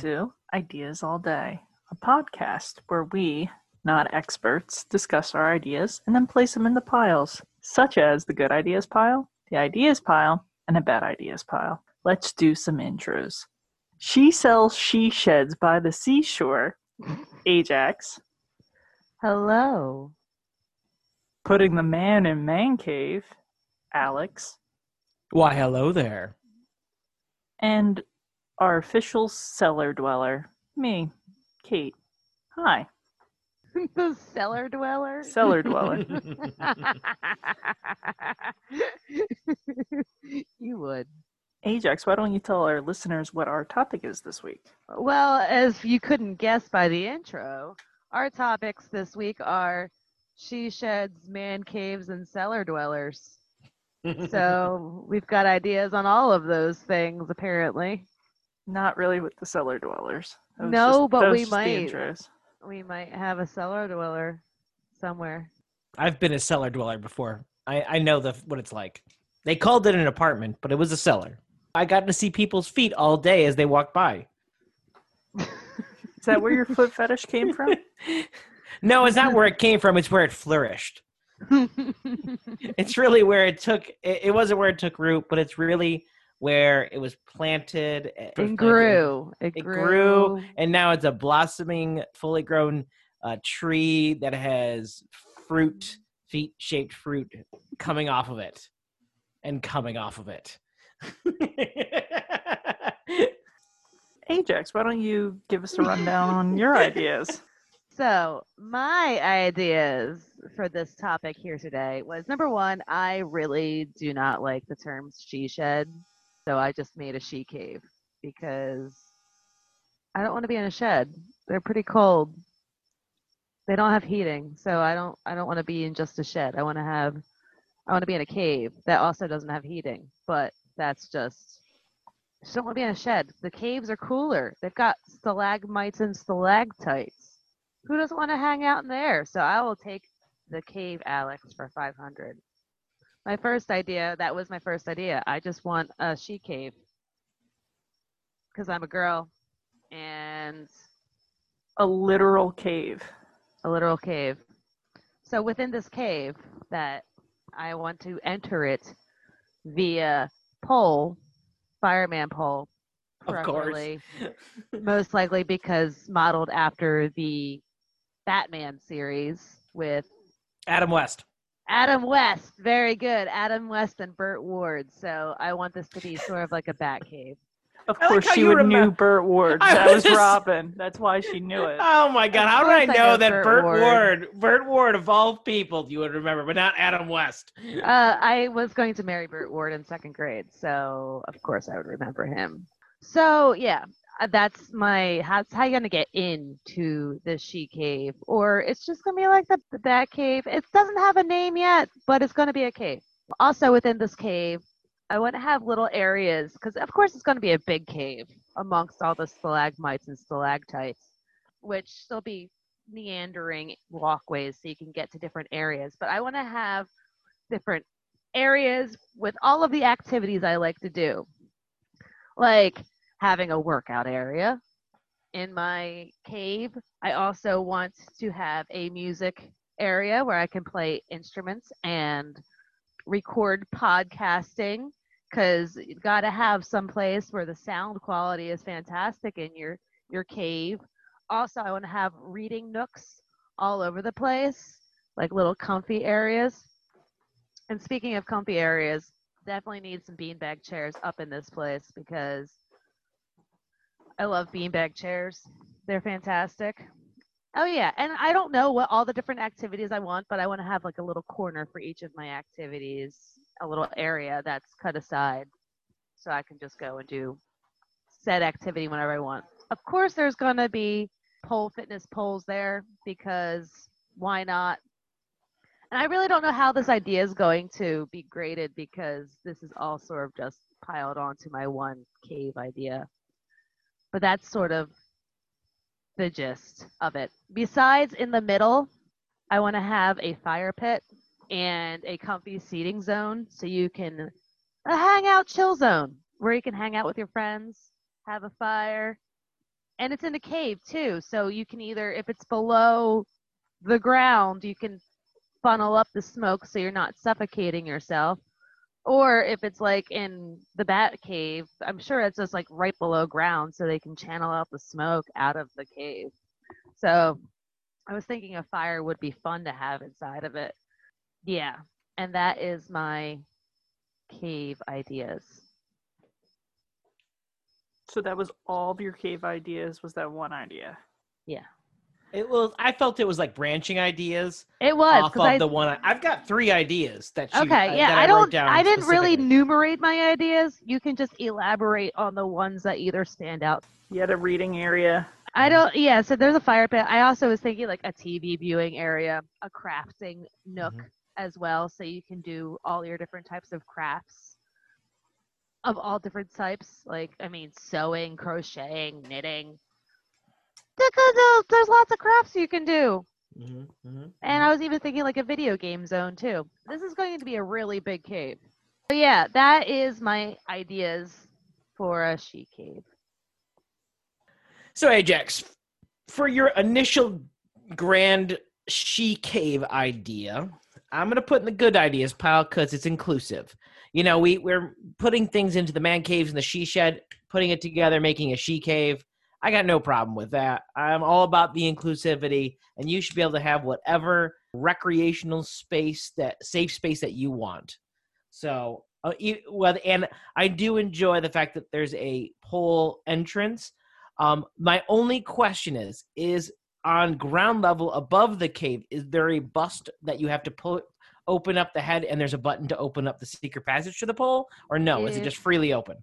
to Ideas All Day, a podcast where we, not experts, discuss our ideas and then place them in the piles, such as the good ideas pile, the ideas pile, and a bad ideas pile. Let's do some intros. She sells she sheds by the seashore, Ajax, Hello. putting the man in man cave, Alex, Why, hello there. and our official cellar dweller, me, Kate. Hi, the cellar dweller. cellar dweller. you would. Ajax, why don't you tell our listeners what our topic is this week? Well, as you couldn't guess by the intro, our topics this week are she sheds, man caves, and cellar dwellers. So we've got ideas on all of those things, apparently. Not really with the cellar dwellers. No, just- but we might. We might have a cellar dweller somewhere. I've been a cellar dweller before. I, I know the what it's like. They called it an apartment, but it was a cellar. I got to see people's feet all day as they walked by. Is that where your foot fetish came from? No, it's not where it came from. It's where it flourished. It's really where it took. It, it wasn't where it took root, but it's really where it was planted. it grew. It, It grew. grew, and now it's a blossoming, fully grown uh, tree that has fruit, feet-shaped fruit coming off of it, and coming off of it. Ajax, why don't you give us a rundown on your ideas? So, my ideas for this topic here today was number one, I really do not like the term she shed. So, I just made a she cave because I don't want to be in a shed. They're pretty cold. They don't have heating. So, I don't I don't want to be in just a shed. I want to have I want to be in a cave that also doesn't have heating. But that's just I just don't want to be in a shed. The caves are cooler. They've got stalagmites and stalactites who doesn't want to hang out in there? So I will take the cave Alex for 500. My first idea, that was my first idea. I just want a she cave because I'm a girl and A literal cave. a literal cave. So within this cave that I want to enter it via pole, fireman pole, Of course. most likely because modeled after the Batman series with Adam West. Adam West. Very good. Adam West and Burt Ward. So I want this to be sort of like a bat cave. Of I course, how she would remem- knew Burt Ward. I That was was- Robin. That's why she knew it. Oh my God! How did I I know know that Burt Burt Ward. Ward, Burt Ward of all people, you would remember, but not Adam West? Uh, I was going to marry Burt Ward in second grade, so of course I would remember him. So yeah, Uh, that's my. That's how you're gonna get into the she cave, or it's just gonna be like the, the bat cave. It doesn't have a name yet, but it's gonna be a cave. Also within this cave, I want to have little areas because of course it's gonna be a big cave amongst all the stalagmites and stalactites, which there'll be meandering walkways so you can get to different areas. But I want to have different areas with all of the activities I like to do. Like having a workout area in my cave. I also want to have a music area where I can play instruments and record podcasting because you got to have some place where the sound quality is fantastic in your your cave. Also, I want to have reading nooks all over the place, like little comfy areas. And speaking of comfy areas, definitely need some beanbag chairs up in this place because I love beanbag chairs. They're fantastic. Oh yeah, and I don't know what all the different activities I want, but I want to have like a little corner for each of my activities, a little area that's cut aside so I can just go and do said activity whenever I want. Of course there's going to be pole fitness poles there because why not? And I really don't know how this idea is going to be graded because this is all sort of just piled onto my one cave idea. But that's sort of the gist of it. Besides, in the middle, I want to have a fire pit and a comfy seating zone so you can a hangout chill zone where you can hang out with your friends, have a fire, and it's in a cave too. So you can either, if it's below the ground, you can funnel up the smoke so you're not suffocating yourself. Or if it's like in the bat cave, I'm sure it's just like right below ground so they can channel out the smoke out of the cave. So I was thinking a fire would be fun to have inside of it. Yeah. And that is my cave ideas. So that was all of your cave ideas. Was that one idea? It was. I felt it was like branching ideas It was off of I the one. I, I've got three ideas that. She, okay, uh, yeah, that I, I, don't. down I didn't really enumerate my ideas. You can just elaborate on the ones that either stand out. You had a reading area. I don't. Yeah, so there's a fire pit. I also was thinking like a TV viewing area, a crafting nook Mhm. as well, so you can do all your different types of crafts of all different types. Like, I mean, sewing, crocheting, knitting. Because there's- there's lots of crafts you can do. Mhm, mhm, And I was even thinking like a video game zone too. This is going to be a really big cave. So yeah, that is my ideas for a she cave. So Ajax, for your initial grand she cave idea, I'm gonna put in the good ideas pile because it's inclusive. You know, we we're putting things into the man caves and the she shed, putting it together, making a she cave. I got no problem with that. I'm all about the inclusivity, and you should be able to have whatever recreational space that safe space that you want. So, uh, well, and I do enjoy the fact that there's a pole entrance. Um, my only question is: is on ground level above the cave, is there a bust that you have to put open up the head, and there's a button to open up the secret passage to the pole, or no? Is it just freely open?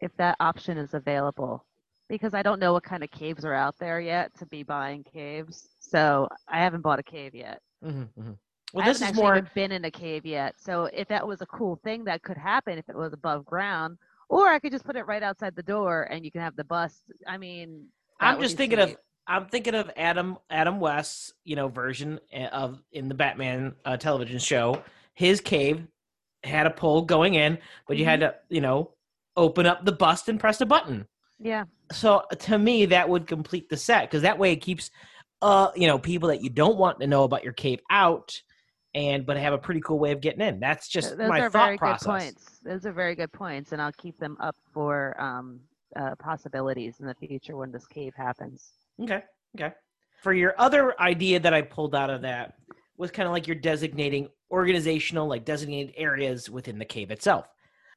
If that option is available. Because I don't know what kind of caves are out there yet to be buying caves. So I haven't bought a cave yet. Mm-hmm, Well, I this haven't is more. been in a cave yet. So if that was a cool thing that could happen if it was above ground, or I could just put it right outside the door and you can have the bust. I mean, I'm just thinking of. I'm thinking of Adam Adam West's you know version eh, of in the Batman uh, television show. His cave had a pole going in, but you had Mm-hmm. to you know open up the bust and press a button. Yeah. So to me, that would complete the set because that way it keeps uh you know people that you don't want to know about your cave out, and but have a pretty cool way of getting in. That's just Th- Those my are thought very process. good points. Those are very good points, and I'll keep them up for um, uh, possibilities in the future when this cave happens. Okay. Okay. For your other idea that I pulled out of that was kind of like you're designating organizational, like designated areas within the cave itself.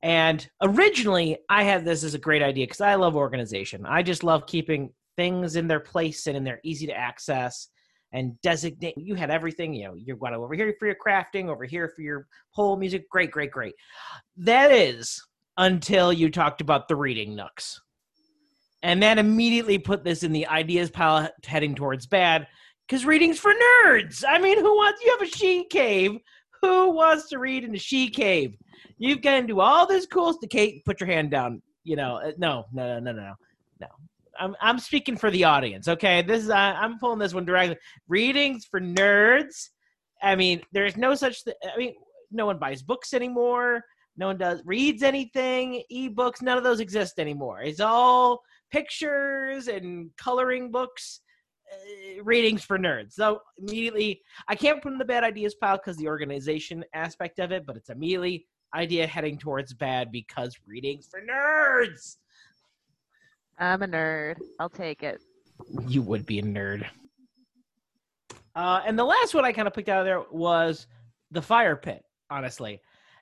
And originally, I had this as a great idea because I love organization. I just love keeping things in their place and in their easy to access and designate. You had everything, you know, you got over here for your crafting, over here for your whole music. Great, great, great. That is until you talked about the reading nooks and then immediately put this in the ideas pile heading towards bad because reading's for nerds i mean who wants you have a she cave who wants to read in the she cave? You can do all this cool stuff kate put your hand down you know uh, no no no no no no. I'm, I'm speaking for the audience okay? This is I i'm pulling this one directly. Readings for nerds? I mean there's no such thing i mean no one buys books anymore. No one does reads anything ebooks none of those exist anymore. It's all pictures and coloring books uh, readings for nerds. So immediately i can't put in the bad ideas pile because the organization aspect of it but it's immediately idea heading towards bad because readings for nerds! I'm a nerd. I'll take it. you would be a nerd. Uh, and the last one i kind of picked out of there was the fire pit honestly.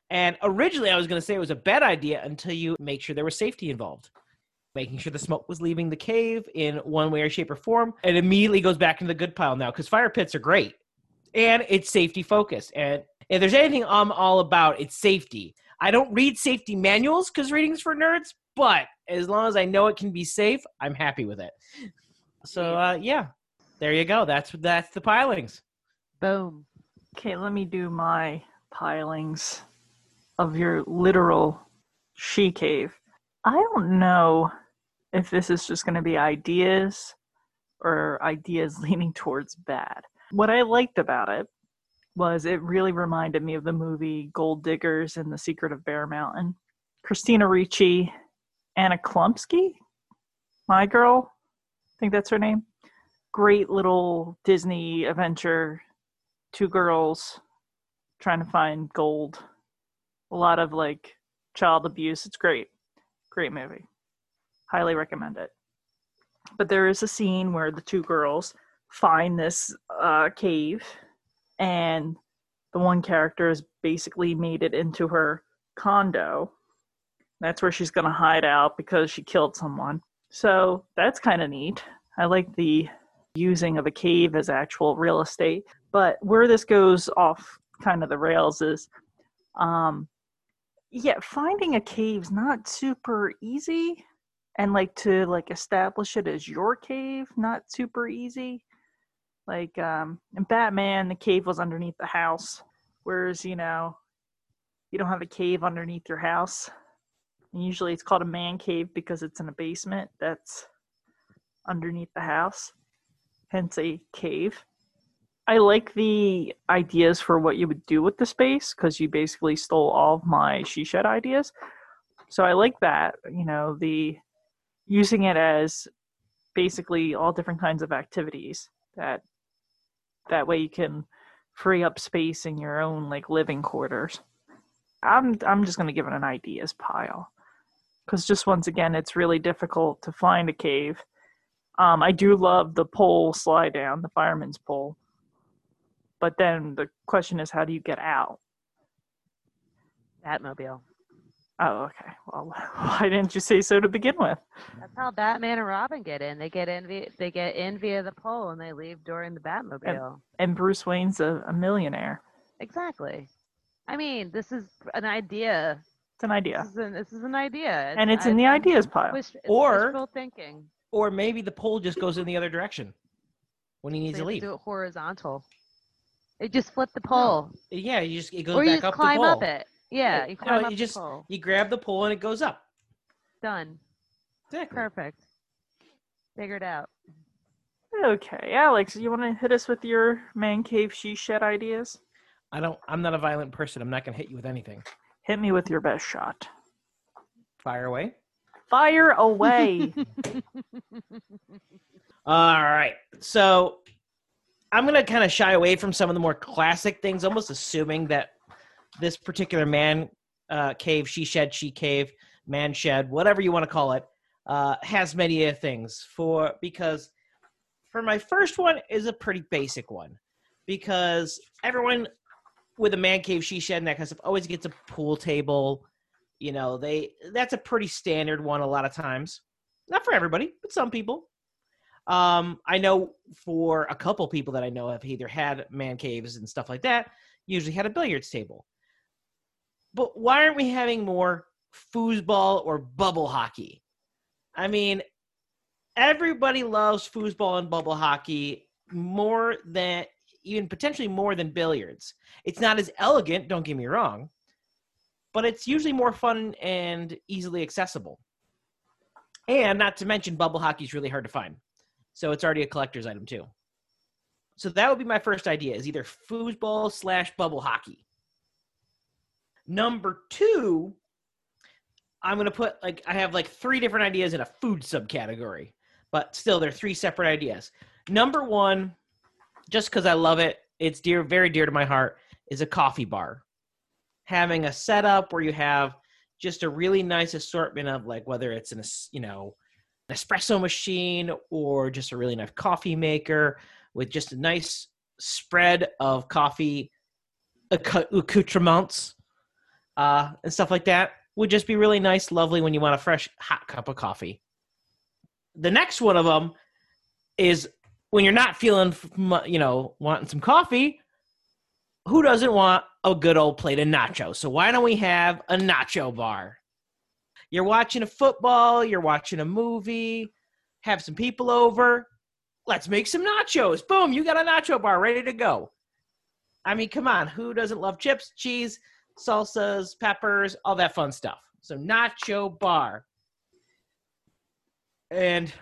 And originally i was going to say it was a bad idea until you make sure there was safety involved making sure the smoke was leaving the cave in one way or shape or form. It immediately goes back into the good pile now because fire pits are great and it's safety focused. And if there's anything I'm all about, it's safety. I don't read safety manuals because reading's for nerds, but as long as I know it can be safe, I'm happy with it. So uh, yeah, there you go. That's that's the pilings. Boom. Okay, let me do my pilings of your literal she cave. I don't know if this is just going to be ideas or ideas leaning towards bad. What I liked about it was it really reminded me of the movie Gold Diggers and the Secret of Bear Mountain. Christina Ricci, Anna Chlumsky, my girl, I think that's her name. Great little Disney adventure. Two girls trying to find gold. A lot of like child abuse. It's great. Great movie. Highly recommend it. But there is a scene where the two girls find this uh, cave, and the one character has basically made it into her condo. That's where she's going to hide out because she killed someone. So that's kind of neat. I like the using of a cave as actual real estate. But where this goes off kind of the rails is um yeah, finding a cave's not super easy and like to like establish it as your cave not super easy. Like um in Batman the cave was underneath the house whereas you know you don't have a cave underneath your house. And usually it's called a man cave because it's in a basement that's underneath the house, hence a cave. I like the ideas for what you would do with the space because you basically stole all of my she shed ideas. So I like that, you know, the using it as basically all different kinds of activities that that way you can free up space in your own like living quarters. I'm I'm just gonna give it an ideas pile because just once again, it's really difficult to find a cave. Um, I do love the pole slide down, the fireman's pole, but then the question is, how do you get out? Batmobile. Oh, okay. Well, why didn't you say so to begin with? That's how Batman and Robin get in. They get in via they get in via the pole and they leave during the Batmobile. And Bruce Wayne's a, a millionaire. Exactly. I mean, this is an idea. It's an idea, This is an, this is an idea. and it's in the ideas pile. Wish, Or- thinking. Or maybe the pole just goes in the other direction when he needs So to you have leave. do it horizontal. It just flip the pole, Yeah, you just it goes or you back just up climb the pole. up it. Yeah, Yeah, you no, climb you up just- the pole. You grab the pole and it goes up. Done. Exactly. Perfect. Figured out. Okay, Alex, you want to hit us with your man cave she shed ideas? I don't. I'm not a violent person. I'm not gonna hit you with anything. Hit me with your best shot. Fire away. Fire away. All right. So I'm going to kind of shy away from some of the more classic things, almost assuming that this particular man uh, cave, she shed, she cave, man shed, whatever you want to call it, uh, has many things for because for my first one is a pretty basic one because everyone with a man cave, she shed, and that kind of stuff always gets a pool table. You know, they that's a pretty standard one a lot of times. Not for everybody, but some people. Um, I know for a couple people that I know have either had man caves and stuff like that, usually had a billiards table. But why aren't we having more foosball or bubble hockey? I mean, everybody loves foosball and bubble hockey more than even potentially more than billiards. It's not as elegant, don't get me wrong, but it's usually more fun and easily accessible. And not to mention, bubble hockey is really hard to find. So it's already a collector's item too. So that would be my first idea is either foosball slash bubble hockey. Number two, I'm gonna put like I have like three different ideas in a food subcategory, but still they're three separate ideas. Number one, just because I love it, it's dear, very dear to my heart, is a coffee bar. Having a setup where you have just a really nice assortment of like whether it's an you know an espresso machine or just a really nice coffee maker with just a nice spread of coffee acc- accoutrements uh, and stuff like that would just be really nice, lovely when you want a fresh hot cup of coffee. The next one of them is when you're not feeling, you know, wanting some coffee. Who doesn't want a good old plate of nachos? So why don't we have a nacho bar? You're watching a football, you're watching a movie, have some people over. Let's make some nachos. Boom, you got a nacho bar ready to go. I mean, come on, who doesn't love chips, cheese, salsas, peppers, all that fun stuff? So, nacho bar. And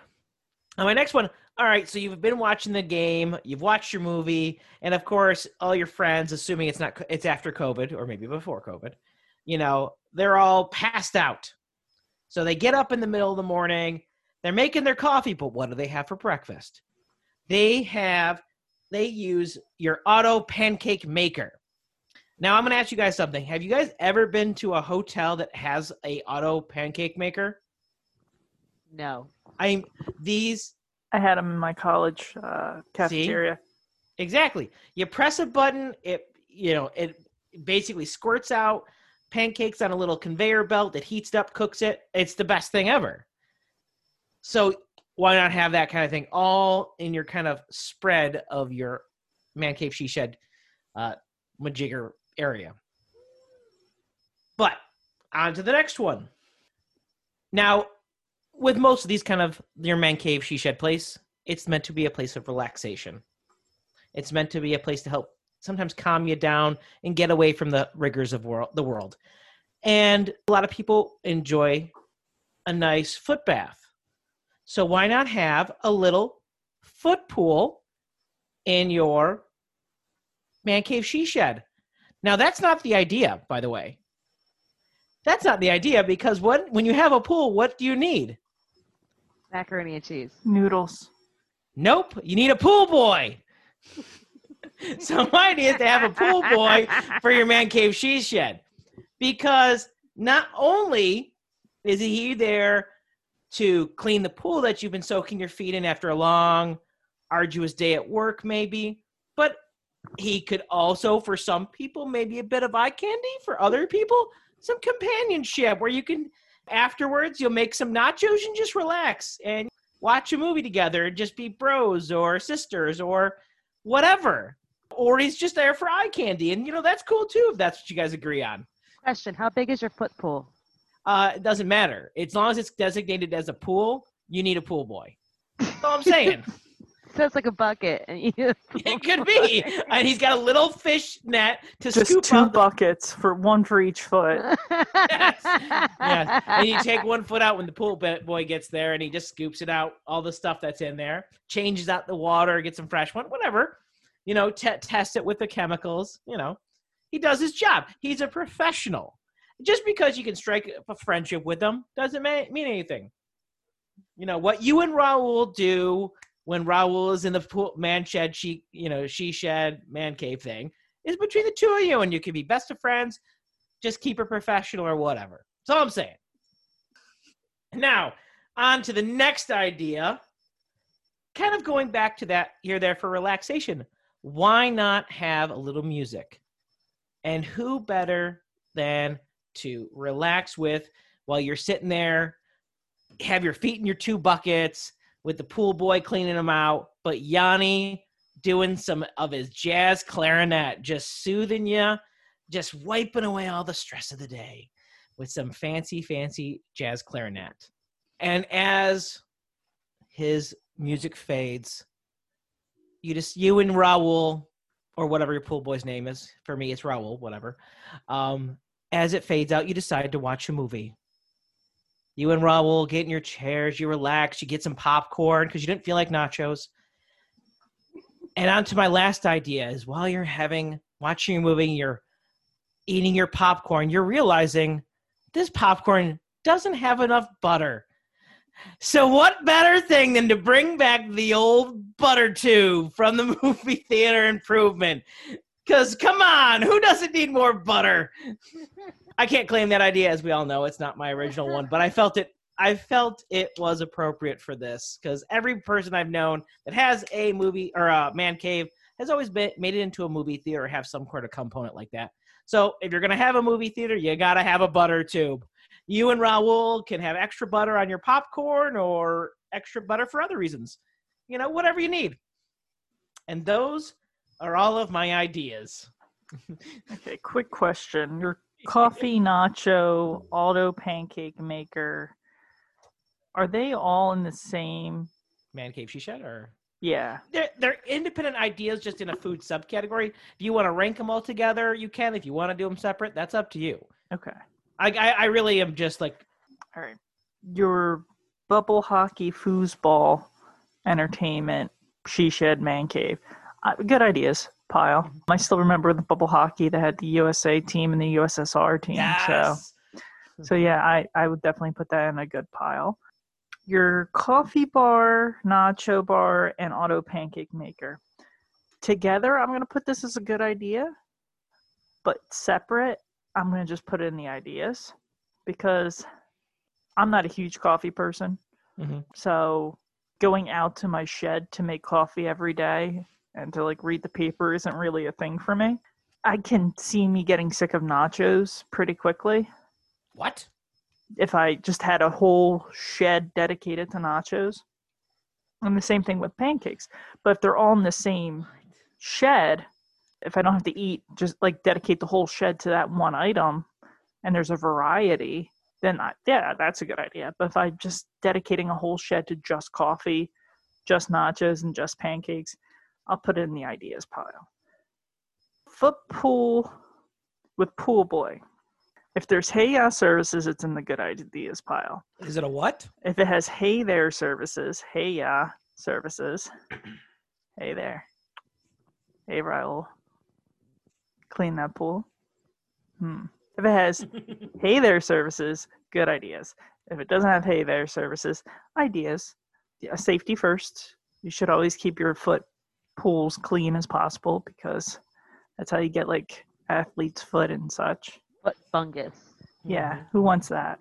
on my next one, all right, so you've been watching the game, you've watched your movie, and of course, all your friends, assuming it's not it's after COVID or maybe before COVID, you know, they're all passed out. So they get up in the middle of the morning, They're making their coffee, but what do they have for breakfast? They have they use your auto pancake maker. Now I'm going to ask you guys something. Have you guys ever been to a hotel that has a auto pancake maker? No. I these I had them in my college uh, cafeteria. exactly. You press a button, it you know, it basically squirts out pancakes on a little conveyor belt, it heats up, cooks it. It's the best thing ever. So why not have that kind of thing all in your kind of spread of your man cave she shed uh majigger area. But on to the next one. Now with most of these kind of your man cave she shed place it's meant to be a place of relaxation. It's meant to be a place to help sometimes calm you down and get away from the rigors of world, the world. And a lot of people enjoy a nice foot bath. So why not have a little foot pool in your man cave she shed? Now that's not the idea, by the way. That's not the idea because what when you have a pool, what do you need? Macaroni and cheese. Noodles. Nope, you need a pool boy. so my idea is to have a pool boy for your man cave she shed because not only is he there to clean the pool that you've been soaking your feet in after a long, arduous day at work, maybe. But he could also, for some people, maybe a bit of eye candy. For other people, some companionship where you can, afterwards, you'll make some nachos and just relax and watch a movie together and just be bros or sisters or whatever. Or he's just there for eye candy. And, you know, that's cool too if that's what you guys agree on. Question How big is your foot pool? uh, it doesn't matter. As long as it's designated as a pool, you need a pool boy. That's all I'm saying. So it's like a bucket, and you. it could be. And he's got a little fish net to Just scoop two out. the- buckets for one for each foot. yeah. And you take one foot out when the pool boy gets there and he just scoops it out, all the stuff that's in there, changes out the water, gets some fresh one, whatever. You know, te- test it with the chemicals. You know, he does his job. He's a professional. Just because you can strike up a friendship with him doesn't ma- mean anything. You know, what you and Raul do when Raul is in the pool, man shed, she, you know, she shed, man cave thing is between the two of you and you can be best of friends. Just keep it professional or whatever. That's all I'm saying. Now, on to the next idea. Kind of going back to that, you're there for relaxation. Why not have a little music? And who better than to relax with while you're sitting there, have your feet in your two buckets with the pool boy cleaning them out, but Yanni doing some of his jazz clarinet, just soothing you, just wiping away all the stress of the day with some fancy, fancy jazz clarinet. And as his music fades, you just you and Raul, or whatever your pool boy's name is. For me, it's Raul, whatever. Um, as it fades out, you decide to watch a movie. You and Raul get in your chairs, you relax, you get some popcorn because you didn't feel like nachos. And on to my last idea is while you're having watching your movie, you're eating your popcorn, you're realizing this popcorn doesn't have enough butter. So what better thing than to bring back the old butter tube from the movie theater improvement? Cause come on, who doesn't need more butter? I can't claim that idea, as we all know, it's not my original one, but I felt it. I felt it was appropriate for this because every person I've known that has a movie or a man cave has always been made it into a movie theater or have some sort of component like that. So if you're gonna have a movie theater, you gotta have a butter tube. You and Raul can have extra butter on your popcorn or extra butter for other reasons. You know, whatever you need. And those are all of my ideas. Okay, quick question. Your coffee nacho auto pancake maker, are they all in the same? Man cave she shed or Yeah. they're, they're independent ideas just in a food subcategory. If you want to rank them all together, you can. If you want to do them separate, that's up to you. Okay. I, I, I really am just like, All right. Your bubble hockey foosball entertainment she shed man cave. Uh, good ideas pile. I still remember the bubble hockey that had the USA team and the USSR team. So yes. so yeah, I I would definitely put that in a good pile. your coffee bar, nacho bar, and auto pancake maker. Together, I'm going to put this as a good idea, but separate, I'm going to just put in the ideas because I'm not a huge coffee person. Mhm. So going out to my shed to make coffee every day and to like read the paper isn't really a thing for me. I can see me getting sick of nachos pretty quickly What? if I just had a whole shed dedicated to nachos. And the same thing with pancakes. But if they're all in the same shed, if I don't have to eat, just like dedicate the whole shed to that one item and there's a variety, then I, yeah, that's a good idea. But if I'm just dedicating a whole shed to just coffee, just nachos, and just pancakes, I'll put it in the ideas pile. Foot pool with pool boy. If there's hey ya services, it's in the good ideas pile. Is it a what? If it has hey there services, hey ya services, hey there. Hey Raul. Clean that pool. Hmm. If it has hey there services, good ideas. If it doesn't have hey there services, ideas. Yeah, safety first. You should always keep your foot pools clean as possible because that's how you get like athlete's foot and such. Foot fungus. Yeah, who wants that?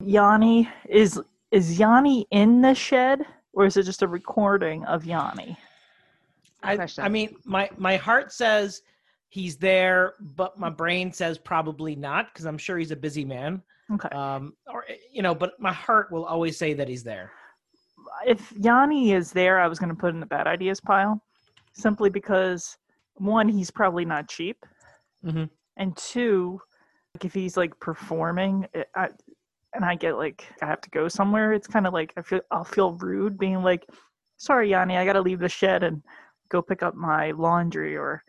Yanni is is Yanni in the shed or is it just a recording of Yanni? I, I mean, my my heart says he's there, but my brain says probably not because I'm sure he's a busy man. Okay. Um, or you know, but my heart will always say that he's there. if Yanni is there, I was going to put in the bad ideas pile, simply because one, he's probably not cheap, Mhm. and two, like if he's like performing, it, I, and I get like I have to go somewhere, it's kind of like I feel I'll feel rude being like, "Sorry, Yanni, I got to leave the shed and go pick up my laundry," or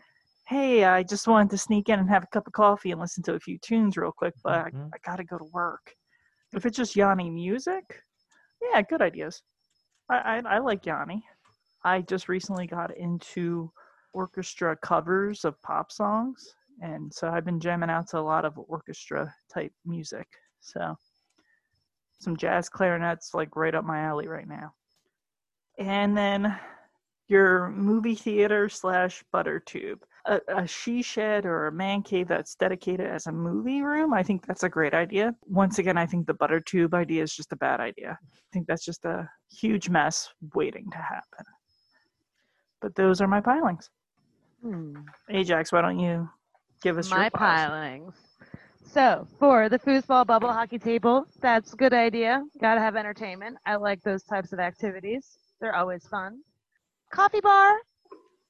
"Hey, I just wanted to sneak in and have a cup of coffee and listen to a few tunes real quick, but Mhm. I, I got to go to work." If it's just Yanni music, yeah, good ideas. I, I, I like Yanni. I just recently got into orchestra covers of pop songs, and so I've been jamming out to a lot of orchestra type music. So some jazz clarinets like right up my alley right now. And then your movie theater slash butter tube. A, a she shed or a man cave that's dedicated as a movie room, I think that's a great idea. Once again, I think the butter tube idea is just a bad idea. I think that's just a huge mess waiting to happen. But those are my pilings. Hmm. Ajax, why don't you give us my your pilings. So for the foosball bubble hockey table, that's a good idea. Gotta have entertainment. I like those types of activities. They're always fun. Coffee bar.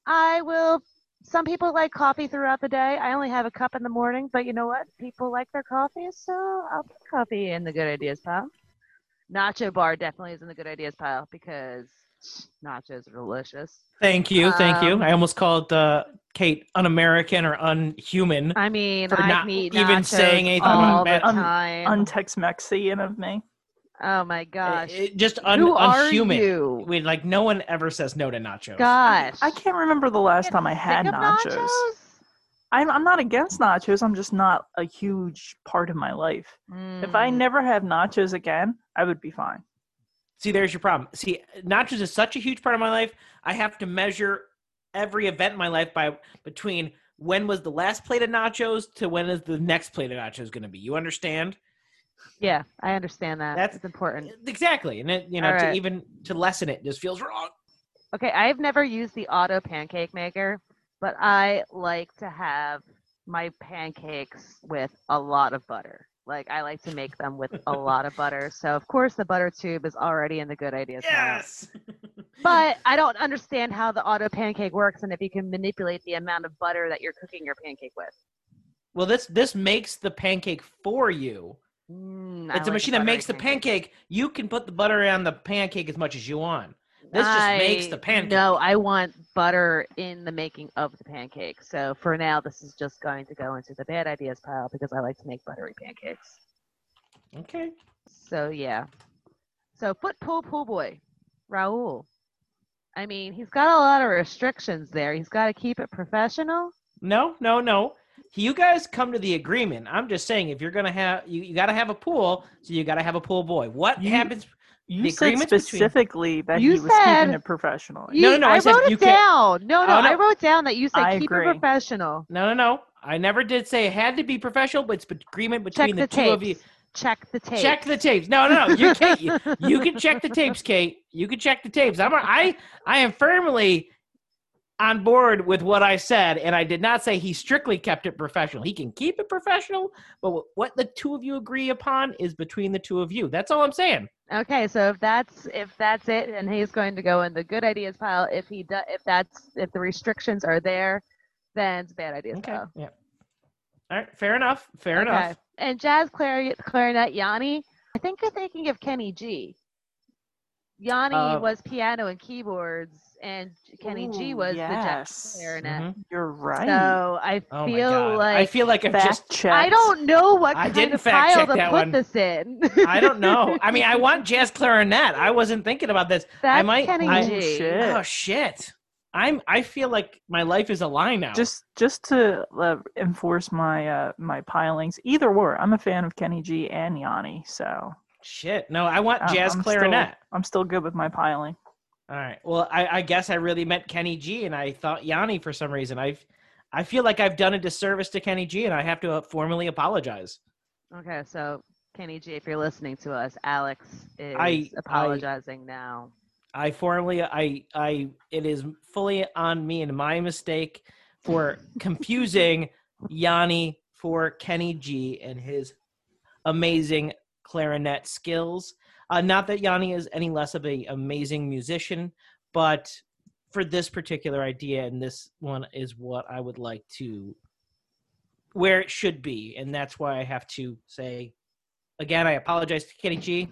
I will. Some people like coffee throughout the day. I only have a cup in the morning, but you know what? People like their coffee, so I'll put coffee in the good ideas pile. Nacho bar definitely is in the good ideas pile because nachos are delicious. Thank you, thank you. Um, I almost called uh, Kate un-American or unhuman. I mean, For I not can even nachos saying anything all about the un- time. Untex Mexican of me. oh my gosh. It- just un- Who are unhuman. you? We like no one ever says no to nachos. Gosh. I can't remember the last time I had sick of nachos. I'm, I'm not against nachos. I'm just not a huge part of my life. If I Mm. never have nachos again, I would be fine. See, there's your problem. See, nachos is such a huge part of my life. I have to measure every event in my life by between when was the last plate of nachos to when is the next plate of nachos going to be. You understand? Yeah, I understand that. That's- That's important. Exactly. And it, you know, All to right. even to lessen it just feels wrong. Okay, I've never used the auto pancake maker, but I like to have my pancakes with a lot of butter. Like I like to make them with a lot of butter. So of course the butter tube is already in the good ideas. Yes. But I don't understand how the auto pancake works and if you can manipulate the amount of butter that you're cooking your pancake with. well, this this makes the pancake for you. Mm, It's a like machine that makes the pancake. You can put the butter on the pancake as much as you want. This just makes the I- pancake. No, I want butter in the making of the pancake. So for now, this is just going to go into the bad ideas pile because I like to make buttery pancakes. Okay. So yeah. So foot pool pool boy, Raul. I mean, he's got a lot of restrictions there. He's got to keep it professional. No, no, no. You guys come to the agreement. I'm just saying, if you're gonna have, you, you got to have a pool, so you got to have a pool boy. What You- happens? You The said agreements between- specifically that You he was said- keeping it professional. You, No, no, no, I I, said wrote you it can't- down. No, no, Oh, no. I wrote down that you said I keep agree. it professional. No, no, no. I never did say it had to be professional, but it's be- agreement Check between the, the, two of you. Check the tapes. Check the tapes. No, no, no. You can't. You, you can check the tapes, Kate. You can check the tapes. I'm. I. I am firmly on board with what I said, and I did not say he strictly kept it professional. He can keep it professional, but what the two of you agree upon is between the two of you. That's all I'm saying. Okay, so if that's if that's it, and he's going to go in the good ideas pile. If he does, if that's if the restrictions are there, then it's bad ideas Okay. pile. Yeah. All right. Fair enough. Fair Okay. enough. And jazz clarinet, clarinet Yanni. I think you're thinking of Kenny G. Yanni Uh, was piano and keyboards, and Kenny G Ooh, was the jazz clarinet. Mhm. You're right. So I Oh feel god. like I feel like I've just. check. I don't know what I kind didn't of fact pile check to that put one. this in. I don't know. I mean, I want jazz clarinet. I wasn't thinking about this. That's might- Kenny I- G. shit. Oh shit. I'm. I feel like my life is a lie now. Just just to uh, enforce my uh, my pilings, either or. I'm a fan of Kenny G and Yanni, so shit. No, I want jazz I'm clarinet. Still, I'm still good with my piling. All right. Well, I, I guess I really meant Kenny G, and I thought Yanni for some reason. I've. I feel like I've done a disservice to Kenny G, and I have to uh, formally apologize. Okay, so Kenny G, if you're listening to us, Alex is I- I- apologizing now. I formally, I, I, it is fully on me and my mistake for confusing Yanni for Kenny G and his amazing clarinet skills. Uh, not that Yanni is any less of a amazing musician, but for this particular idea, and this one is what I would like to, where it should be, and that's why I have to say, again, I apologize to Kenny G,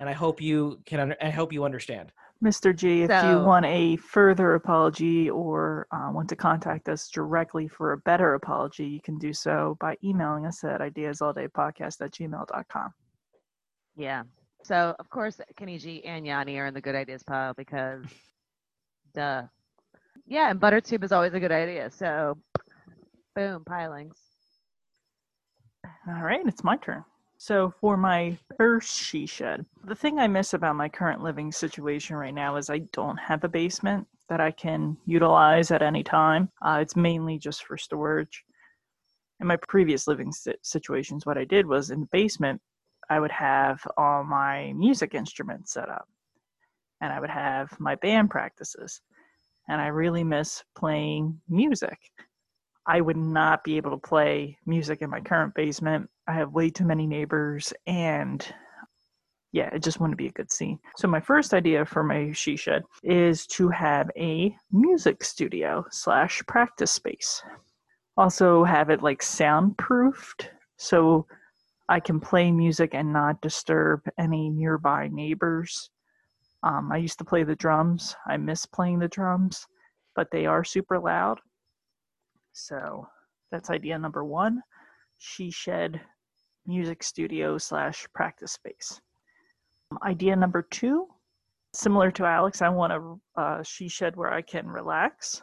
and I hope you can, under, I hope you understand. Mr. G, if you want a further apology or uh, want to contact us directly for a better apology, you can do so by emailing us at ideasalldaypodcast at gmail.com. Yeah. So of course Kenny G and Yanni are in the good ideas pile because duh. Yeah, and butter tube is always a good idea. So boom, pilings. All right, it's my turn. So for my first she shed, the thing I miss about my current living situation right now is I don't have a basement that I can utilize at any time. Uh, it's mainly just for storage. In my previous living si- situations, what I did was in the basement, I would have all my music instruments set up, and I would have my band practices, and I really miss playing music. I would not be able to play music in my current basement. I have way too many neighbors, and yeah, it just wouldn't be a good scene. So, my first idea for my she shed is to have a music studio slash practice space. Also, have it like soundproofed so I can play music and not disturb any nearby neighbors. Um, I used to play the drums. I miss playing the drums, but they are super loud. So that's idea number one. She shed music studio slash practice space. Um, idea number two, similar to Alex, I want a uh, she shed where I can relax.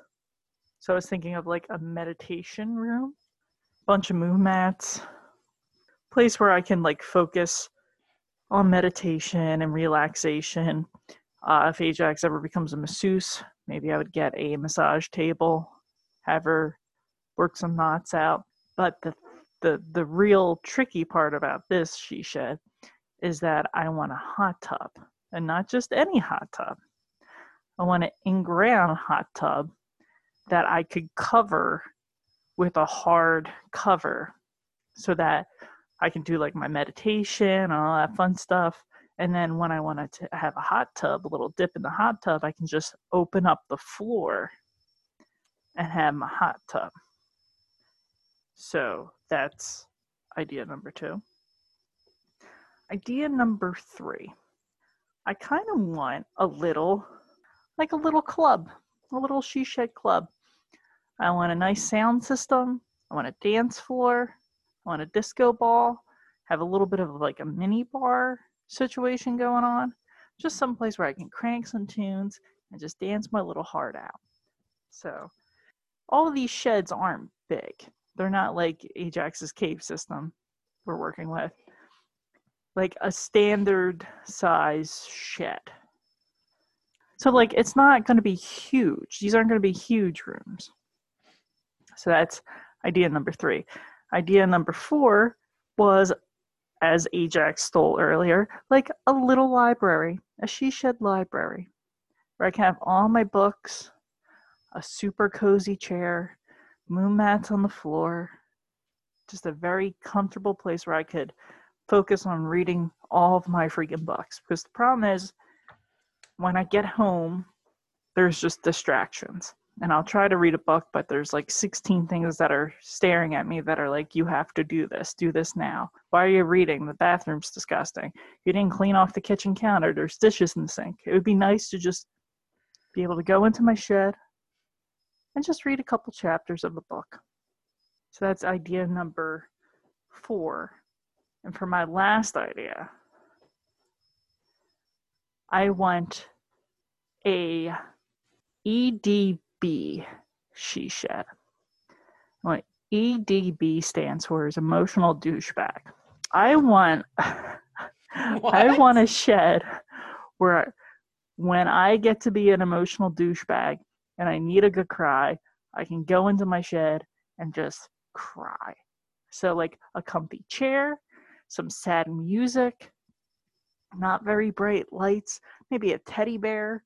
So I was thinking of like a meditation room, bunch of move mats, place where I can like focus on meditation and relaxation. Uh, if Ajax ever becomes a masseuse, maybe I would get a massage table, have her work some knots out. But the the the real tricky part about this she said, is that I want a hot tub, and not just any hot tub. I want an in-ground hot tub that I could cover with a hard cover, so that I can do like my meditation and all that fun stuff. And then when I want to have a hot tub, a little dip in the hot tub, I can just open up the floor and have my hot tub. So that's idea number two. Idea number three. I kind of want a little, like a little club, a little she shed club. I want a nice sound system. I want a dance floor. Want a disco ball. Have a little bit of like a mini bar situation going on. Just someplace where I can crank some tunes and just dance my little heart out. So, all these sheds aren't big. They're not like Ajax's cave system we're working with. like a standard size shed. So like it's not going to be huge. These aren't going to be huge rooms. So that's idea number 3. Idea number 4 was as Ajax stole earlier, like a little library, a she shed library, where I can have all my books, a super cozy chair, moon mats on the floor, just a very comfortable place where I could focus on reading all of my freaking books. Because the problem is, when I get home, there's just distractions. And I'll try to read a book, but there's like 16 things that are staring at me that are like, you have to do this, do this now. Why are you reading? The bathroom's disgusting. You didn't clean off the kitchen counter. There's dishes in the sink. It would be nice to just be able to go into my shed and just read a couple chapters of a book. So that's idea number four. And for my last idea, I want a EDB she shed. What EDB stands for is emotional douchebag. I want I want a shed where when I get to be an emotional douchebag and I need a good cry, I can go into my shed and just cry. So, like a comfy chair, some sad music, not very bright lights, maybe a teddy bear,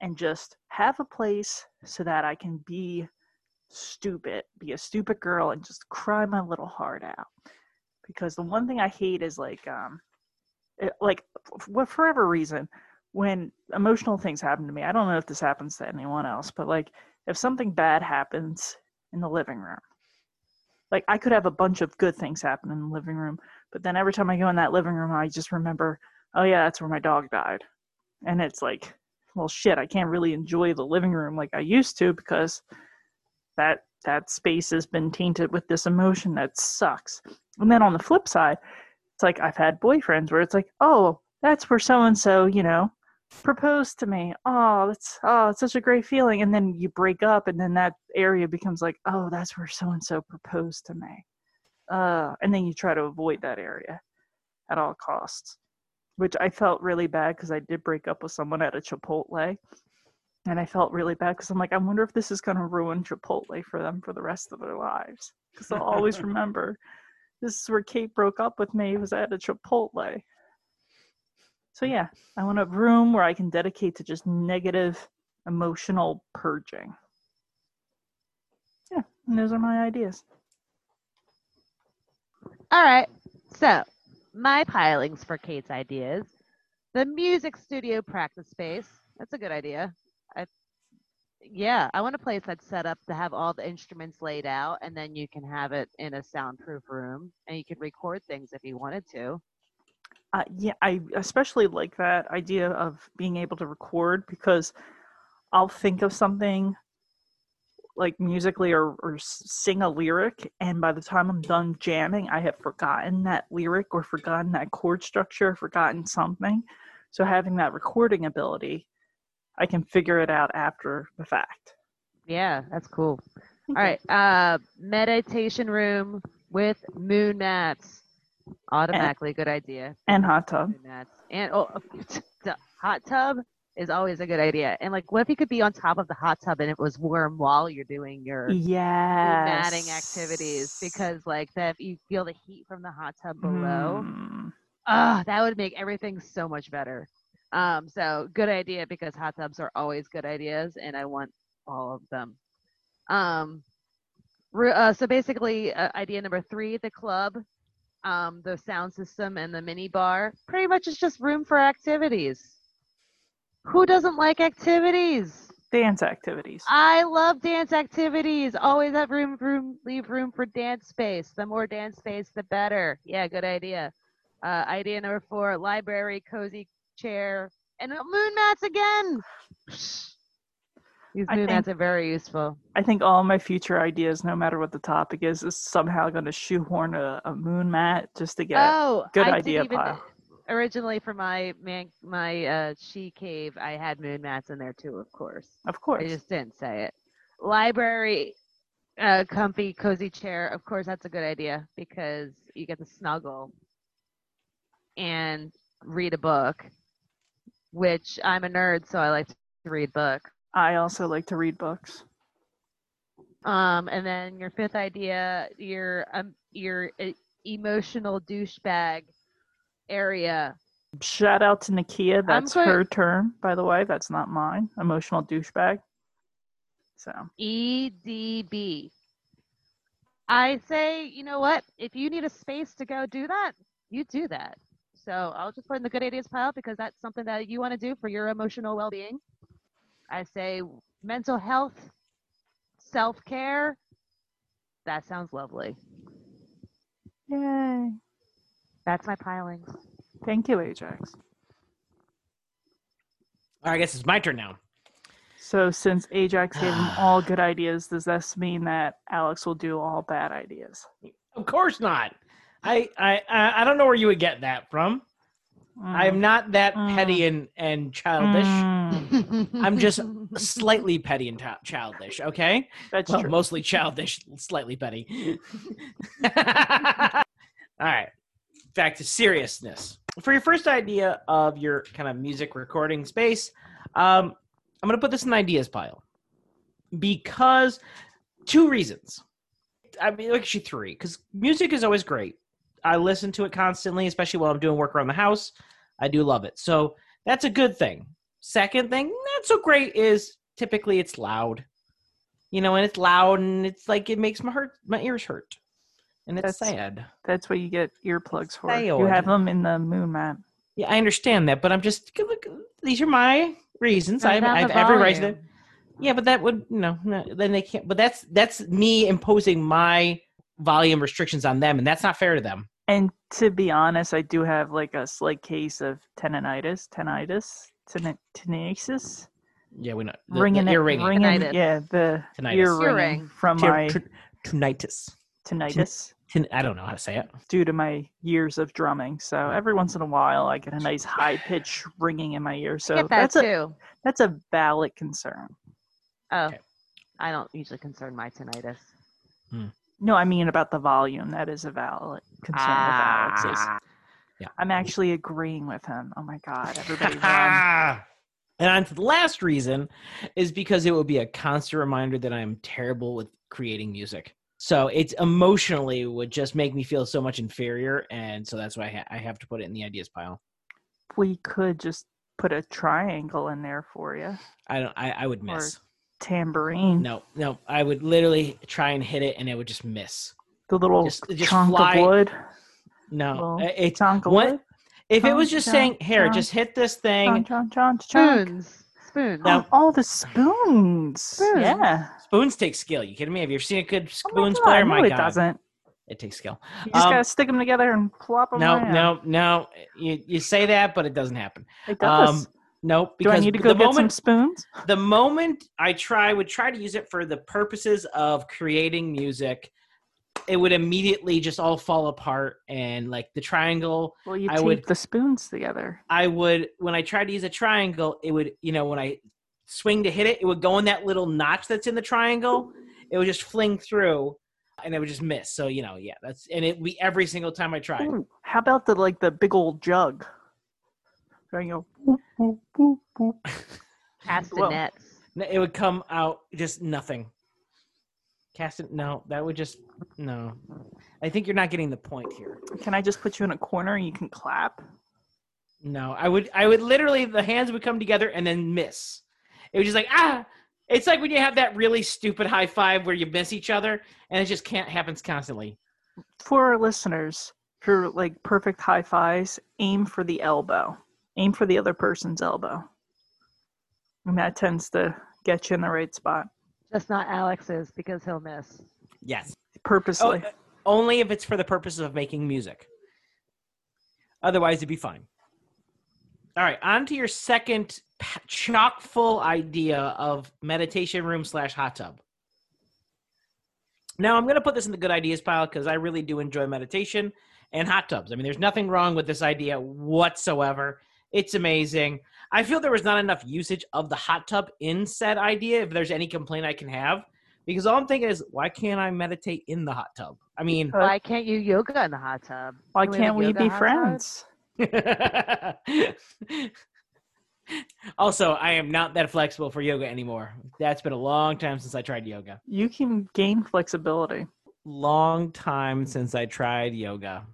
and just have a place so that I can be stupid, be a stupid girl, and just cry my little heart out. Because the one thing I hate is like, um, it, like for whatever reason, when emotional things happen to me, I don't know if this happens to anyone else, but like if something bad happens in the living room, like I could have a bunch of good things happen in the living room, but then every time I go in that living room, I just remember, oh yeah, that's where my dog died. And it's like, well shit, I can't really enjoy the living room like I used to because that that space has been tainted with this emotion that sucks. And then on the flip side, it's like I've had boyfriends where it's like, oh, that's where so and so, you know, proposed to me. Oh, that's oh, it's such a great feeling. And then you break up, and then that area becomes like, oh, that's where so and so proposed to me. Uh, and then you try to avoid that area at all costs, which I felt really bad because I did break up with someone at a Chipotle. And I felt really bad because I'm like, I wonder if this is going to ruin Chipotle for them for the rest of their lives. Because they'll always remember this is where Kate broke up with me, was at a Chipotle. So yeah, I want a room where I can dedicate to just negative emotional purging. Yeah, and those are my ideas. All right. So, my pilings for Kate's ideas. The music studio practice space. That's a good idea. I, yeah, I want a place that's set up to have all the instruments laid out, and then you can have it in a soundproof room, and you could record things if you wanted to. Uh, yeah, I especially like that idea of being able to record because I'll think of something like musically or, or sing a lyric, and by the time I'm done jamming, I have forgotten that lyric or forgotten that chord structure, forgotten something. So having that recording ability, I can figure it out after the fact. Yeah, that's cool. All right, uh, meditation room with moon mats. Automatically, good idea. And hot tub. And oh, the hot tub is always a good idea. And like, what if you could be on top of the hot tub and it was warm while you're doing your yes. matting activities? Because like that, if you feel the heat from the hot tub below. Mm. Ah, that would make everything so much better. Um, so good idea because hot tubs are always good ideas, and I want all of them. Um, uh, so basically, uh, idea number three, the club um, the sound system and the mini bar pretty much is just room for activities. Who doesn't like activities? Dance activities. I love dance activities. Always have room, room, leave room for dance space. The more dance space, the better. Yeah, good idea. Uh, idea number four: library, cozy chair, and moon mats again. These moon mats are very useful. I think all my future ideas, no matter what the topic is, is somehow going to shoehorn a, a, moon mat just to get oh, good I idea even, pile. Originally, for my man, my uh, she cave, I had moon mats in there too. Of course, of course. I just didn't say it. Library, uh, comfy, cozy chair. Of course, that's a good idea because you get to snuggle. and read a book, which I'm a nerd, so I like to read books. I also like to read books. Um, and then your fifth idea, your um, your uh, emotional douchebag area. Shout out to Nakia. That's going- her term, by the way. That's not mine. Emotional douchebag. So EDB. I say, you know what? If you need a space to go do that, you do that. So I'll just put in the good ideas pile because that's something that you want to do for your emotional well being. I say mental health, self care. That sounds lovely. yay. That's my pilings. Thank you, Ajax. All right, I guess it's my turn now. So since Ajax gave him all good ideas, does this mean that Alex will do all bad ideas? Of course not. I I I don't know where you would get that from. I'm not that Mm. petty and and childish. Mm, I'm just slightly petty and ta- childish. Okay, that's well, true. mostly childish, slightly petty. All right, back to seriousness. For your first idea of your kind of music recording space, um, I'm going to put this in the ideas pile because two reasons. I mean, actually three, because music is always great. I listen to it constantly, especially while I'm doing work around the house. I do love it. So that's a good thing. Second thing, not so great, is typically it's loud. You know, and it's loud and it's like it makes my hurt my ears hurt. And it's That's- sad. That's what you get earplugs for. You have them in the moon map. Yeah, I understand that, but I'm just look, these are my reasons. I have, I have every right to. volume. Yeah, but that would no, no, then they can't. But that's that's me imposing my volume restrictions on them, and that's not fair to them. And to be honest, I do have like a slight case of tendonitis, tinnitus, tin- tinnitus, Yeah, we know the, ringing the ear ringing, ringing, yeah, the Tinnitus. ear Ear ringing from Tin- my tin- tinnitus. Tinnitus Tin- I don't know how to say it. due to my years of drumming. So every once in a while, I get a nice high pitch ringing in my ear. So Get that that's a too. that's a valid concern. Oh, Okay. I don't usually concern my tinnitus. No, I mean about the volume. That is a valid concern of Alex's. Ah. Yeah. I'm actually agreeing with him. Oh my god, everybody run. and on to the last reason is because it would be a constant reminder that I'm terrible with creating music. So it's emotionally would just make me feel so much inferior, and so that's why I, ha- I have to put it in the ideas pile. We could just put a triangle in there for you. I don't. I, I would miss. Tambourine. No, no. I would literally try and hit it, and it would just miss. The little Just- just chunk fly- of wood. No, Well, uh, it's Chunk of what- wood. if it was just chonk, saying, "Here, chonk, just hit this Chonk, thing." chonk, chonk, chonk. Spoons. Spoons. No. Oh, all the spoons. Spoons. Yeah. Spoons take skill. You kidding me? Have you ever seen a good spoons Oh my God, player? no, My it God, doesn't. it takes skill. You just Um, gotta stick them together and plop them. No, around. no, no. You you say that, but it doesn't happen. It does. Um, Nope. Do I Because need to the go get some moment spoons? the moment I try would try to use it for the purposes of creating music, it would immediately just all fall apart and like the triangle. Well, you I tape would- the spoons together. I would when I tried to use a triangle, it would you know when I swing to hit it, it would go in that little notch that's in the triangle. It would just fling through, and it would just miss. So you know, yeah, that's and it would be every single time I tried. Ooh, how about the like the big old jug? There you go. Boop, boop, boop, boop. Castanets. No, It would come out just nothing. Cast it. No, that would just no. I think you're not getting the point here. Can I just put you in a corner and you can clap? No, I would. I would literally the hands would come together and then miss. It was just like ah. It's like when you have that really stupid high five where you miss each other, and it just can't happens constantly. For our listeners, for like perfect high fives, aim for the elbow. Aim for the other person's elbow. And that tends to get you in the right spot. Just not Alex's because he'll miss. Yes. Oh, Purposely. uh, only if it's for the purposes of making music. Otherwise, it'd be fine. All right, on to your second chock full idea of meditation room slash hot tub. Now, I'm going to put this in the good ideas pile because I really do enjoy meditation and hot tubs. I mean, there's nothing wrong with this idea whatsoever. It's amazing. I feel there was not enough usage of the hot tub in said idea. If there's any complaint I can have, because all I'm thinking is, why can't I meditate in the hot tub? I mean, Why can't you yoga in the hot tub? Why Can can't a we be friends? also, I am not that flexible for yoga anymore. That's been a long time since I tried yoga. You can gain flexibility. Long time since I tried yoga.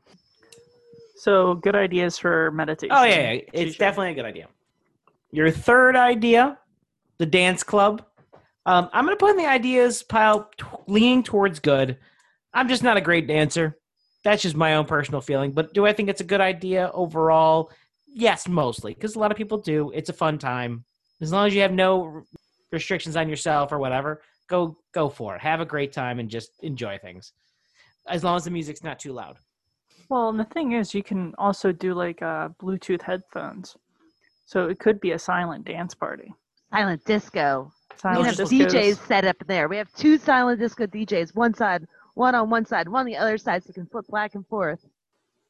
So good ideas for meditation. Oh yeah, yeah. it's Shisha. definitely a good idea. Your third idea, the dance club. Um, I'm gonna put in the ideas pile, t- leaning towards good. I'm just not a great dancer. That's just my own personal feeling. But do I think it's a good idea overall? Yes, mostly because a lot of people do. It's a fun time as long as you have no r- restrictions on yourself or whatever. Go go for it. Have a great time and just enjoy things. As long as the music's not too loud. Well, and the thing is, you can also do like uh, Bluetooth headphones, so it could be a silent dance party. Silent disco. We have discos. DJs set up there. We have two silent disco DJs, one side, one on one side, one on the other side, so you can flip back and forth,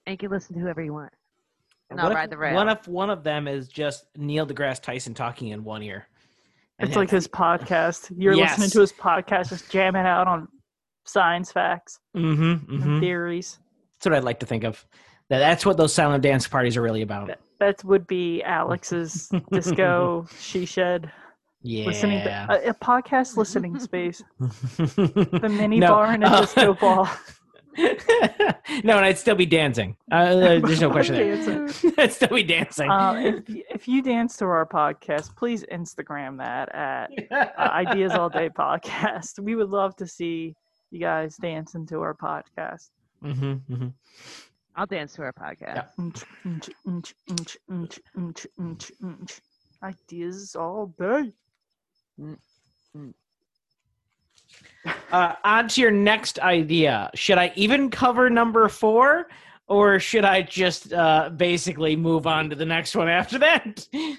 and you can listen to whoever you want. And I'll ride the rail. One of one of them is just Neil deGrasse Tyson talking in one ear. It's like his podcast. You're listening to his podcast, just jamming out on science facts Mm-hmm, mm-hmm. theories. That's what I'd like to think of. That that's what those silent dance parties are really about. That, would be Alex's disco she shed Yeah. listening a, a podcast listening space. The mini bar and a disco ball. no, and I'd still be dancing. Uh, there's no question there. I'd still be dancing. Um, if, if you dance to our podcast, please Instagram that at uh, Ideas All Day Podcast. We would love to see you guys dancing to our podcast. Hmm hmm I'll dance to our podcast. Yeah. Ideas all day. Uh, on to your next idea. Should I even cover number four, or should I just uh, basically move on to the next one after that?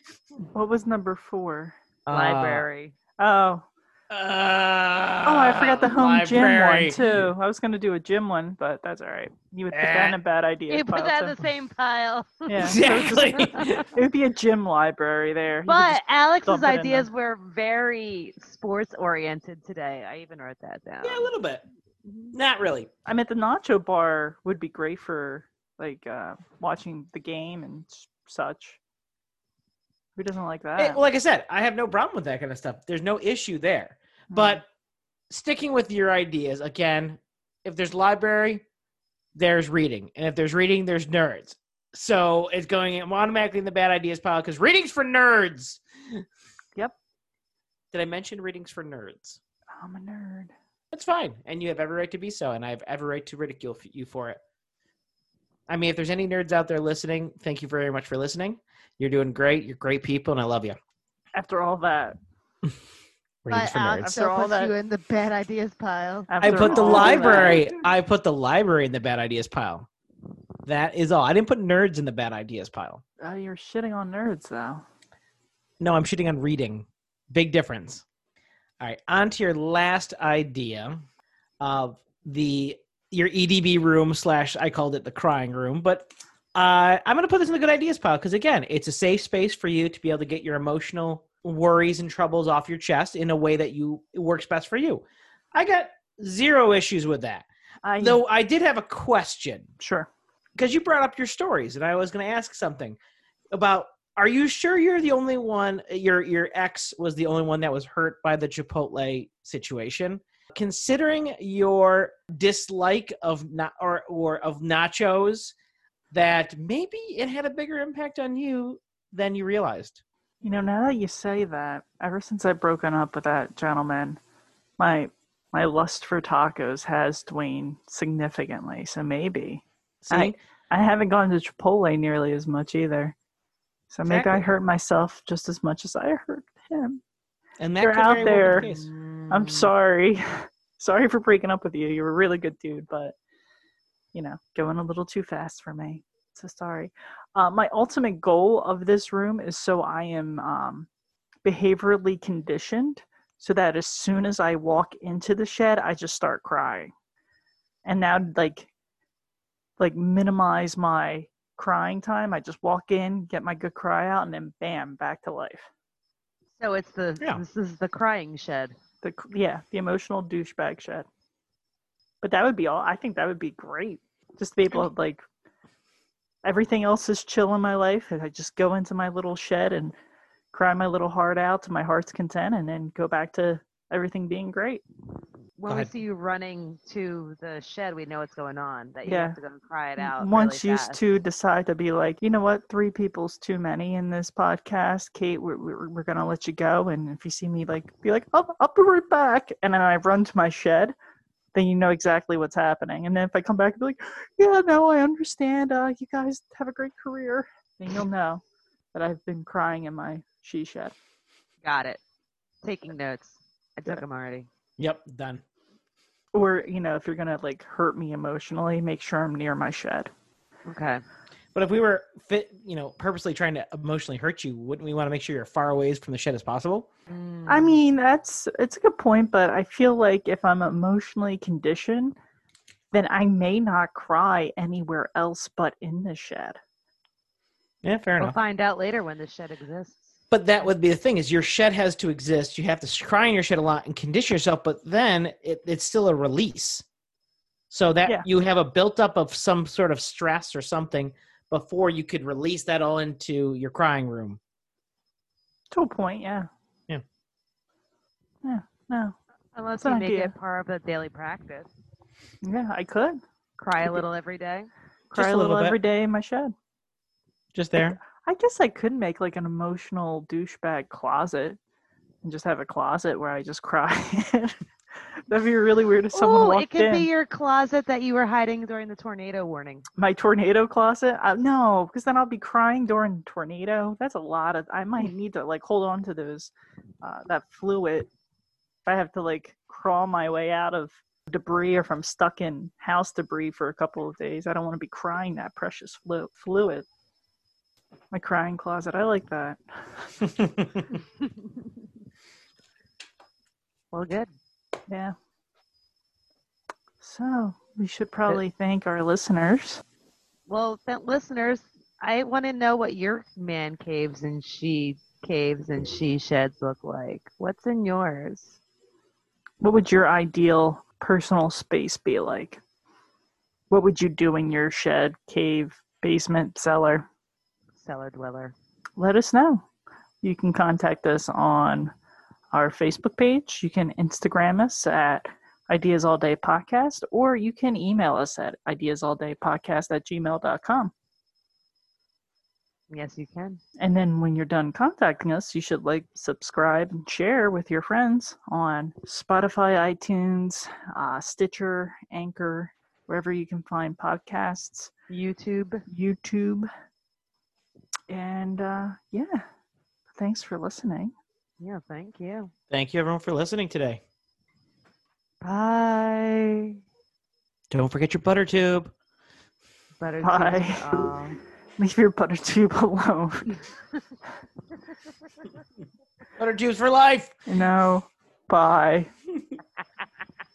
What was number four? Library. Oh, Uh, oh, I forgot the home gym library. one too. I was gonna do a gym one, but that's all right. You would put that in a bad idea. you put pile, that in the same pile. Yeah, so it's just- Exactly. it would be a gym library there. But Alex's dump it in ideas were very sports oriented today. I even wrote that down. yeah, a little bit. Not really. I mean, the nacho bar would be great for like uh, watching the game and such. Who doesn't like that? Hey, well, like I said, I have no problem with that kind of stuff. There's no issue there. But sticking with your ideas again, if there's library, there's reading, and if there's reading, there's nerds. So it's going automatically in the bad ideas pile because reading's for nerds. Yep. Did I mention readings for nerds? I'm a nerd. That's fine, and you have every right to be so, and I have every right to ridicule you for it. I mean, if there's any nerds out there listening, thank you very much for listening. You're doing great. You're great people, and I love you. After all that, Readings for Alex nerds. After still all that- you in the bad ideas pile. I put the all that- library. I put the library in the bad ideas pile. That is all. I didn't put nerds in the bad ideas pile. Uh, you're shitting on nerds, though. No, I'm shooting on reading. Big difference. All right, on to your last idea of the your EDB room slash I called it the crying room, but uh, I'm gonna put this in the good ideas pile because again, it's a safe space for you to be able to get your emotional worries and troubles off your chest in a way that you it works best for you. I got zero issues with that. I Though I did have a question sure. because you brought up your stories, and I was going to ask something about. Are you sure you're the only one? Your your ex was the only one that was hurt by the Chipotle situation. Considering your dislike of not or or of nachos, that maybe it had a bigger impact on you than you realized. You know, now that you say that, ever since I've broken up with that gentleman, my my lust for tacos has waned significantly. So maybe See, I- I haven't gone to Chipotle nearly as much either. So maybe I hurt myself just as much as I hurt him. and that you're out be the there. I'm sorry. sorry for breaking up with you. You're a really good dude, but you know, going a little too fast for me. So sorry. Uh, my ultimate goal of this room is so I am um, behaviorally conditioned so that as soon as I walk into the shed, I just start crying. And now, like, like minimize my crying time. I just walk in, get my good cry out, and then bam, back to life. So it's the Yeah. this is the crying shed. The yeah, the emotional douchebag shed. But that would be all. I think that would be great. Just to be able to like everything else is chill in my life. I just go into my little shed and cry my little heart out to my heart's content and then go back to everything being great. When we see you running to the shed, we know what's going on. That you Yeah. have to go and cry it out. Once really you fast. two decide to be like, you know what, three people's too many in this podcast. Kate, we're, we're, we're going to let you go. And if you see me like, be like, I'll, I'll be right back. And then I run to my shed, then you know exactly what's happening. And then if I come back and be like, yeah, no, I understand. Uh, you guys have a great career. Then you'll know that I've been crying in my she shed. Got it. Taking notes. I took Yeah. them already. Yep, done. Or, you know, if you're going to like hurt me emotionally, make sure I'm near my shed. Okay. But if we were fit, you know, purposely trying to emotionally hurt you, wouldn't we want to make sure you're far away from the shed as possible? I Mm, mean, that's it's a good point, but I feel like if I'm emotionally conditioned, then I may not cry anywhere else but in the shed. Yeah, fair enough. we'll find out later when the shed exists. But that would be the thing: is your shed has to exist. You have to cry in your shed a lot and condition yourself, but then it, it's still a release. So that Yeah. you have a buildup of some sort of stress or something before you could release that all into your crying room. To a point, yeah. Yeah. Yeah. No. Unless That's you an make idea. it part of the daily practice. Yeah, I could Cry a little every day. cry a a little, little every day in my shed. Just there. I guess I could make like an emotional douchebag closet and just have a closet where I just cry. That'd be really weird if someone Oh, walked it could in. be your closet that you were hiding during the tornado warning. my tornado closet uh, no because then i'll be crying during tornado that's a lot of i might need to like hold on to those uh, that fluid if i have to like crawl my way out of debris or if i'm stuck in house debris for a couple of days i don't want to be crying that precious flu- fluid my crying closet i like that Well, good. Yeah so we should probably thank our listeners Well, th- listeners, I want to know what your man caves and she caves and she sheds look like. What's in yours? What would your ideal personal space be like? What would you do in your shed, cave, basement, cellar? Cellar dweller. Let us know. You can contact us on our Facebook page. You can Instagram us at Ideas All Day Podcast, or you can email us at ideasall.day.podcast at gmail.com. Yes, you can. And then when you're done contacting us, you should like, subscribe, and share with your friends on Spotify, iTunes, uh, Stitcher, Anchor, wherever you can find podcasts, YouTube. YouTube. And uh, yeah, thanks for listening. Yeah, thank you. Thank you, everyone, for listening today. Bye. Don't forget your butter tube. Butter Bye. tea. Aw. Um, Leave your butter tube alone. Butter tubes for life. no, bye.